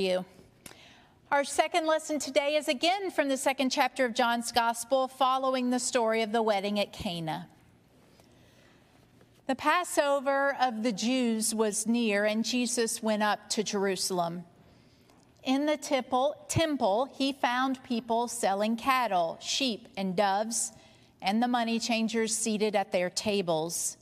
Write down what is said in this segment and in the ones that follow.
you. Our second lesson today is again from the second chapter of John's Gospel, following the story of the wedding at Cana. The Passover of the Jews was near, and Jesus went up to Jerusalem. In the temple, temple, he found people selling cattle, sheep, and doves, and the money changers seated at their tables.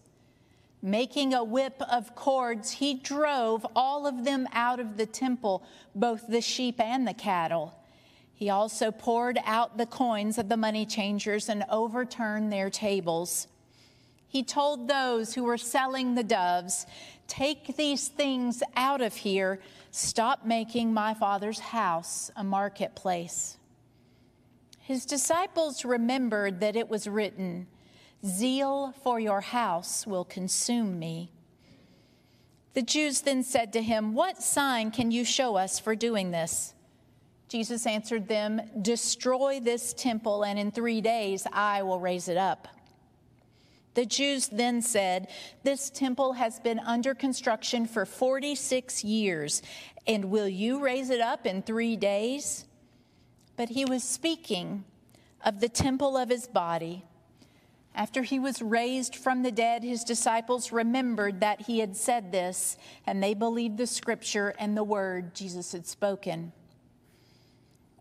Making a whip of cords, he drove all of them out of the temple, both the sheep and the cattle. He also poured out the coins of the money changers and overturned their tables. He told those who were selling the doves, Take these things out of here. Stop making my father's house a marketplace. His disciples remembered that it was written, Zeal for your house will consume me. The Jews then said to him, What sign can you show us for doing this? Jesus answered them, Destroy this temple, and in three days I will raise it up. The Jews then said, This temple has been under construction for 46 years, and will you raise it up in three days? But he was speaking of the temple of his body. After he was raised from the dead, his disciples remembered that he had said this, and they believed the scripture and the word Jesus had spoken.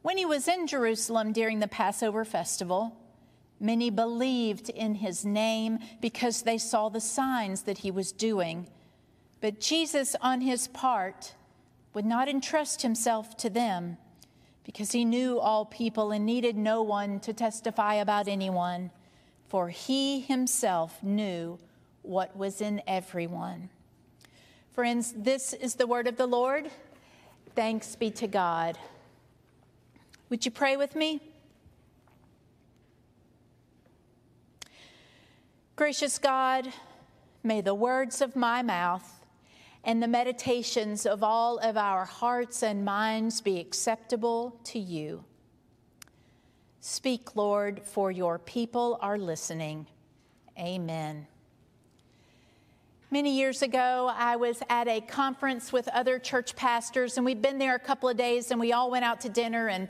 When he was in Jerusalem during the Passover festival, many believed in his name because they saw the signs that he was doing. But Jesus, on his part, would not entrust himself to them because he knew all people and needed no one to testify about anyone for he himself knew what was in everyone. Friends, this is the word of the Lord. Thanks be to God. Would you pray with me? Gracious God, may the words of my mouth and the meditations of all of our hearts and minds be acceptable to you. Speak, Lord, for your people are listening. Amen. Many years ago, I was at a conference with other church pastors, and we'd been there a couple of days, and we all went out to dinner. And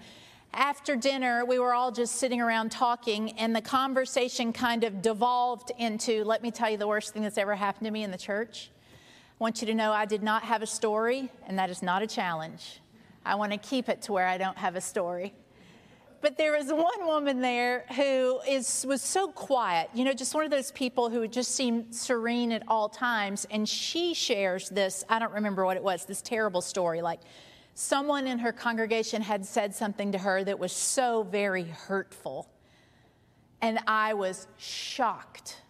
after dinner, we were all just sitting around talking, and the conversation kind of devolved into let me tell you the worst thing that's ever happened to me in the church. I want you to know I did not have a story, and that is not a challenge. I want to keep it to where I don't have a story but there was one woman there who is was so quiet, you know, just one of those people who just seemed serene at all times. And she shares this, I don't remember what it was, this terrible story. Like someone in her congregation had said something to her that was so very hurtful. And I was shocked.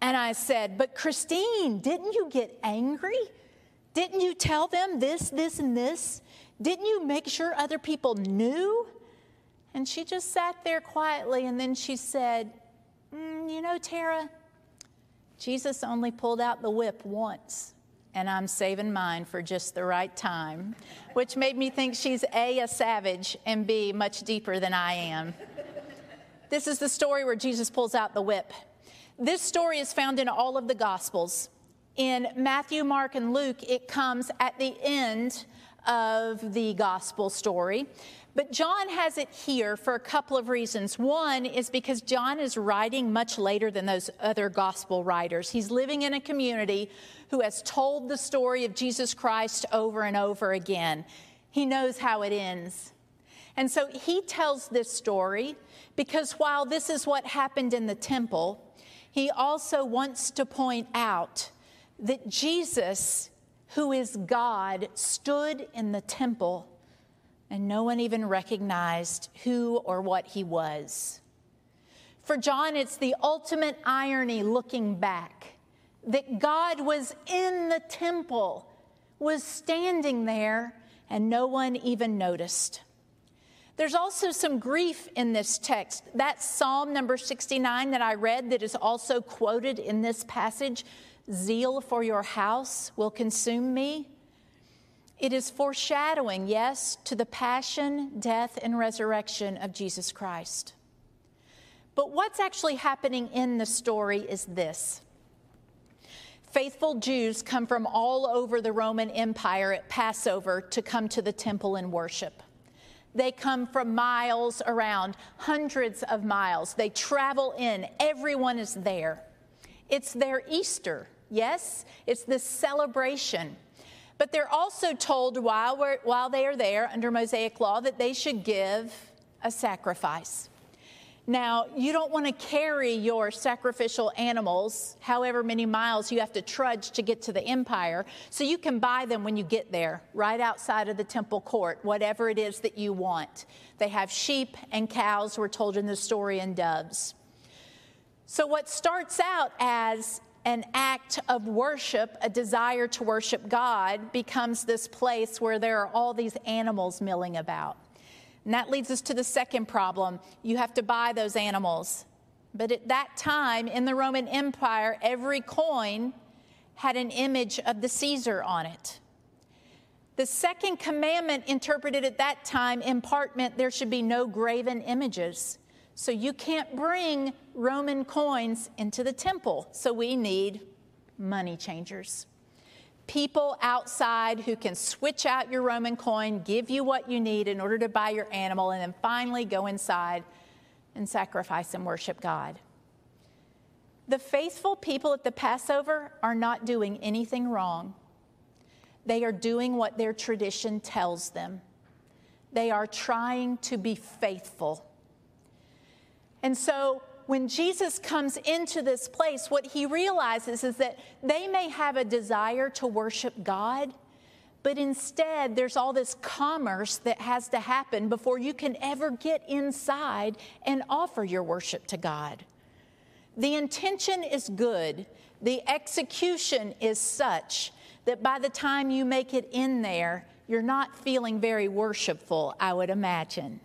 And I said, But Christine, didn't you get angry? Didn't you tell them this, this, and this? Didn't you make sure other people knew? And she just sat there quietly and then she said, mm, You know, Tara, Jesus only pulled out the whip once, and I'm saving mine for just the right time, which made me think she's A, a savage, and B, much deeper than I am. this is the story where Jesus pulls out the whip. This story is found in all of the Gospels. In Matthew, Mark, and Luke, it comes at the end of the Gospel story. But John has it here for a couple of reasons. One is because John is writing much later than those other gospel writers. He's living in a community who has told the story of Jesus Christ over and over again. He knows how it ends. And so he tells this story because while this is what happened in the temple, he also wants to point out that Jesus, who is God, stood in the temple and no one even recognized who or what he was. For John, it's the ultimate irony looking back that God was in the temple, was standing there, and no one even noticed. There's also some grief in this text. That Psalm number 69 that I read, that is also quoted in this passage Zeal for your house will consume me. It is foreshadowing, yes, to the passion, death, and resurrection of Jesus Christ. But what's actually happening in the story is this faithful Jews come from all over the Roman Empire at Passover to come to the temple and worship. They come from miles around, hundreds of miles. They travel in, everyone is there. It's their Easter, yes? It's this celebration. But they're also told while, while they are there under Mosaic law that they should give a sacrifice. Now, you don't want to carry your sacrificial animals however many miles you have to trudge to get to the empire, so you can buy them when you get there, right outside of the temple court, whatever it is that you want. They have sheep and cows, we're told in the story, and doves. So, what starts out as an act of worship, a desire to worship God, becomes this place where there are all these animals milling about. And that leads us to the second problem. You have to buy those animals. But at that time in the Roman Empire, every coin had an image of the Caesar on it. The second commandment, interpreted at that time, in part meant there should be no graven images. So you can't bring Roman coins into the temple. So we need money changers people outside who can switch out your Roman coin, give you what you need in order to buy your animal, and then finally go inside and sacrifice and worship God. The faithful people at the Passover are not doing anything wrong. They are doing what their tradition tells them. They are trying to be faithful. And so when Jesus comes into this place, what he realizes is that they may have a desire to worship God, but instead there's all this commerce that has to happen before you can ever get inside and offer your worship to God. The intention is good, the execution is such that by the time you make it in there, you're not feeling very worshipful, I would imagine.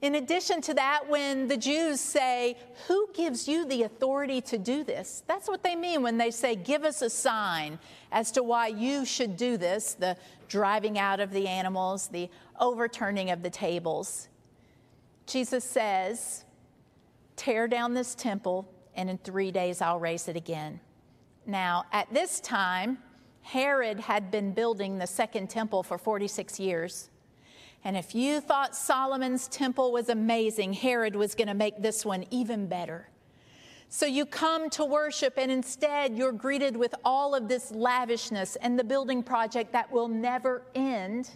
In addition to that, when the Jews say, Who gives you the authority to do this? That's what they mean when they say, Give us a sign as to why you should do this the driving out of the animals, the overturning of the tables. Jesus says, Tear down this temple, and in three days I'll raise it again. Now, at this time, Herod had been building the second temple for 46 years. And if you thought Solomon's temple was amazing, Herod was going to make this one even better. So you come to worship, and instead you're greeted with all of this lavishness and the building project that will never end.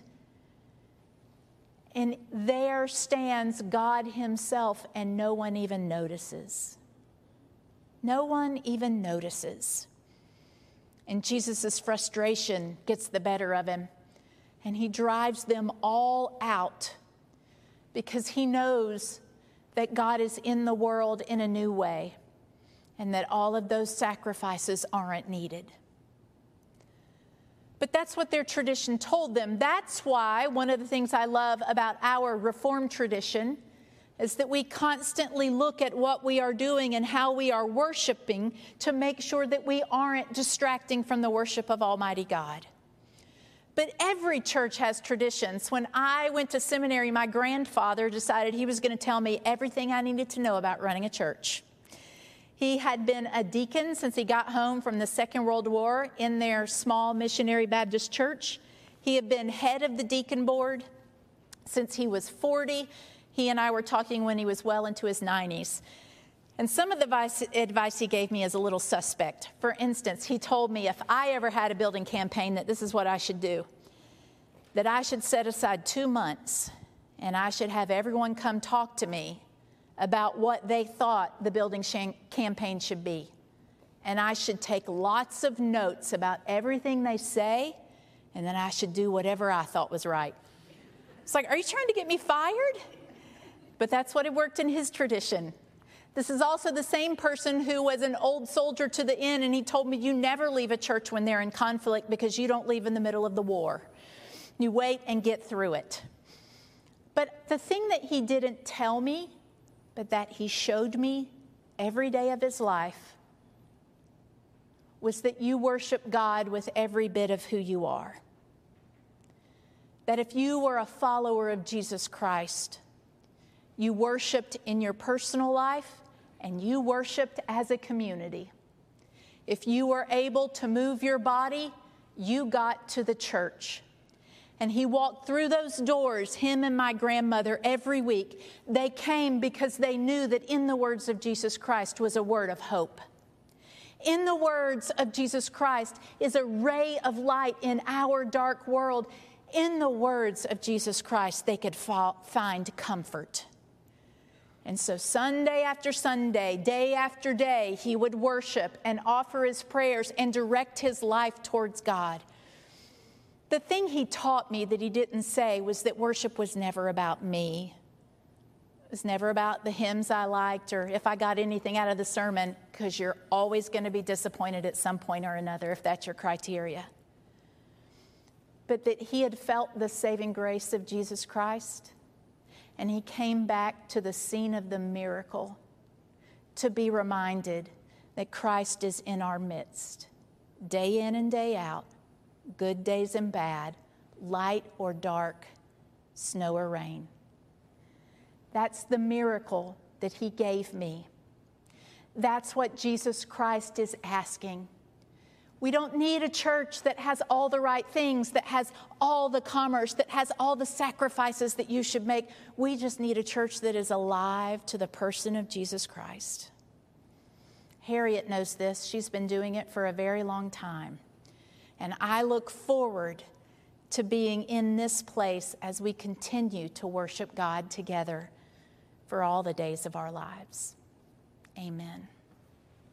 And there stands God Himself, and no one even notices. No one even notices. And Jesus' frustration gets the better of him and he drives them all out because he knows that God is in the world in a new way and that all of those sacrifices aren't needed. But that's what their tradition told them. That's why one of the things I love about our Reformed tradition is that we constantly look at what we are doing and how we are worshiping to make sure that we aren't distracting from the worship of Almighty God. But every church has traditions. When I went to seminary, my grandfather decided he was going to tell me everything I needed to know about running a church. He had been a deacon since he got home from the Second World War in their small missionary Baptist church. He had been head of the deacon board since he was 40. He and I were talking when he was well into his 90s. And some of the advice, he gave me is a little suspect. For instance, he told me if I ever had a building campaign, that this is what I should do that I should set aside two months and I should have everyone come talk to me about what they thought the building campaign should be. And I should take lots of notes about everything they say, and then I should do whatever I thought was right. It's like, are you trying to get me fired? But that's what had worked in his tradition. This is also the same person who was an old soldier to the end, and he told me, You never leave a church when they're in conflict because you don't leave in the middle of the war. You wait and get through it. But the thing that he didn't tell me, but that he showed me every day of his life, was that you worship God with every bit of who you are. That if you were a follower of Jesus Christ, you worshiped in your personal life and you worshiped as a community. If you were able to move your body, you got to the church. And he walked through those doors, him and my grandmother, every week. They came because they knew that in the words of Jesus Christ was a word of hope. In the words of Jesus Christ is a ray of light in our dark world. In the words of Jesus Christ, they could find comfort. And so, Sunday after Sunday, day after day, he would worship and offer his prayers and direct his life towards God. The thing he taught me that he didn't say was that worship was never about me. It was never about the hymns I liked or if I got anything out of the sermon, because you're always going to be disappointed at some point or another if that's your criteria. But that he had felt the saving grace of Jesus Christ and he came back to the scene of the miracle to be reminded that Christ is in our midst, day in and day out, good days and bad, light or dark, snow or rain. That's the miracle that he gave me. That's what Jesus Christ is asking we don't need a church that has all the right things, that has all the commerce, that has all the sacrifices that you should make. We just need a church that is alive to the person of Jesus Christ. Harriet knows this. She's been doing it for a very long time. And I look forward to being in this place as we continue to worship God together for all the days of our lives. Amen.